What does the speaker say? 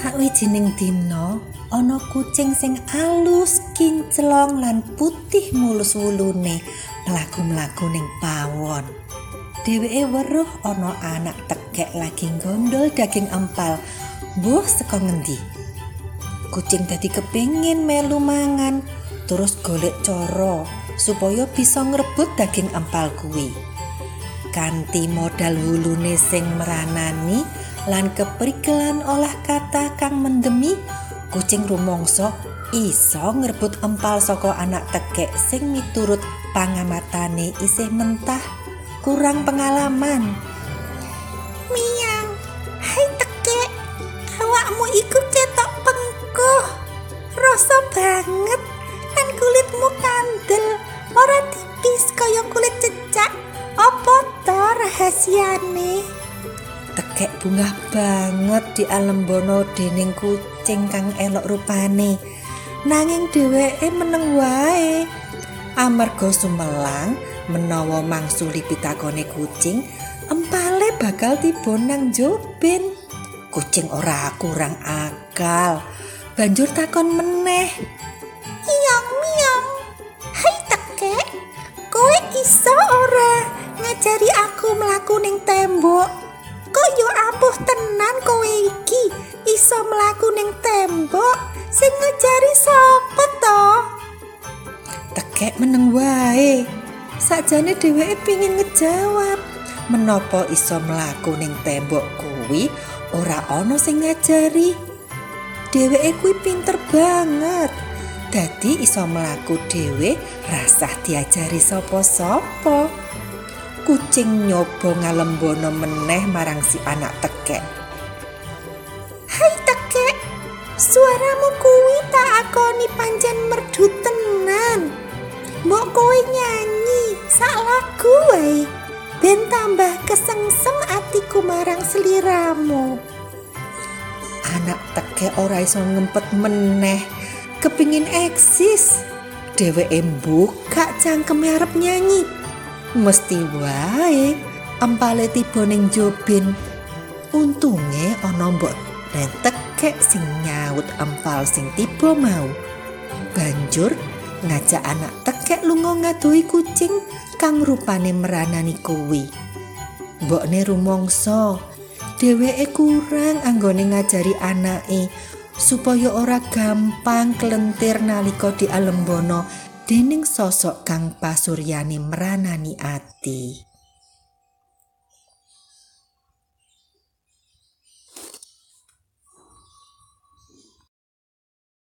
Sawijining dina ana kucing sing alus, kinclong lan putih mulus wulune mlaku-mlaku ning pawon. Dheweke weruh ana anak tekek lagi gondol daging empal. Mbuh saka ngendi? Kucing dadi kepingin melu mangan, terus golek cara supaya bisa ngrebut daging empal kuwi. Kanti modal wulune sing meranani, lan keprigelan olah kata kang mendemi kucing rumangsa iso ngrebut empal saka anak tekek sing miturut pangamatane isih mentah kurang pengalaman. Miang hai tekek awakmu iku ketok pengkoh rasa banget lan kulitmu kandel ora tipis kaya kulit cecak apa to rahasiane tekek bungah banget di alam bono dening kucing kang elok rupane. Nanging dheweke meneng wae. Amarga sumelang menawa mangsuli pitakone kucing empale bakal tiba nang joben kucing ora kurang akal. Banjur takon meneh. Iyong miong hai tekek kowe iso ora ngajari aku mlaku ning tembok iso mlaku ning tembok sing ngejari sapa to? Tekek meneng wae. Sakjane dheweke pingin ngejawab menapa iso mlaku ning tembok kuwi? Ora ana sing ngajari dheweke kuwi pinter banget. Dadi iso mlaku dhewe rasah diajari sapa-sapa. Kucing nyoba ngalembono meneh marang si anak tekek. Suaramu kuwi tak akoni pancen merdu tenan. Mbok kowe nyanyi sak lagu wae. Ben tambah kesengsem atiku marang seliramu. Anak tekek ora iso ngempet meneh, kepingin eksis. Dheweke buka cangkeme arep nyanyi. mesti wae empale tiba ning jobin untunge ana mbok rentekek sing nyaut empal sing tiba mau banjur ngajak anak tekek lunga ngadohi kucing kang rupane meranani kuwi mbokne rumangsa dheweke kurang anggone ngajari anake supaya ora gampang kelentir nalika di alembono dening sosok kang pasuryane meranani ati.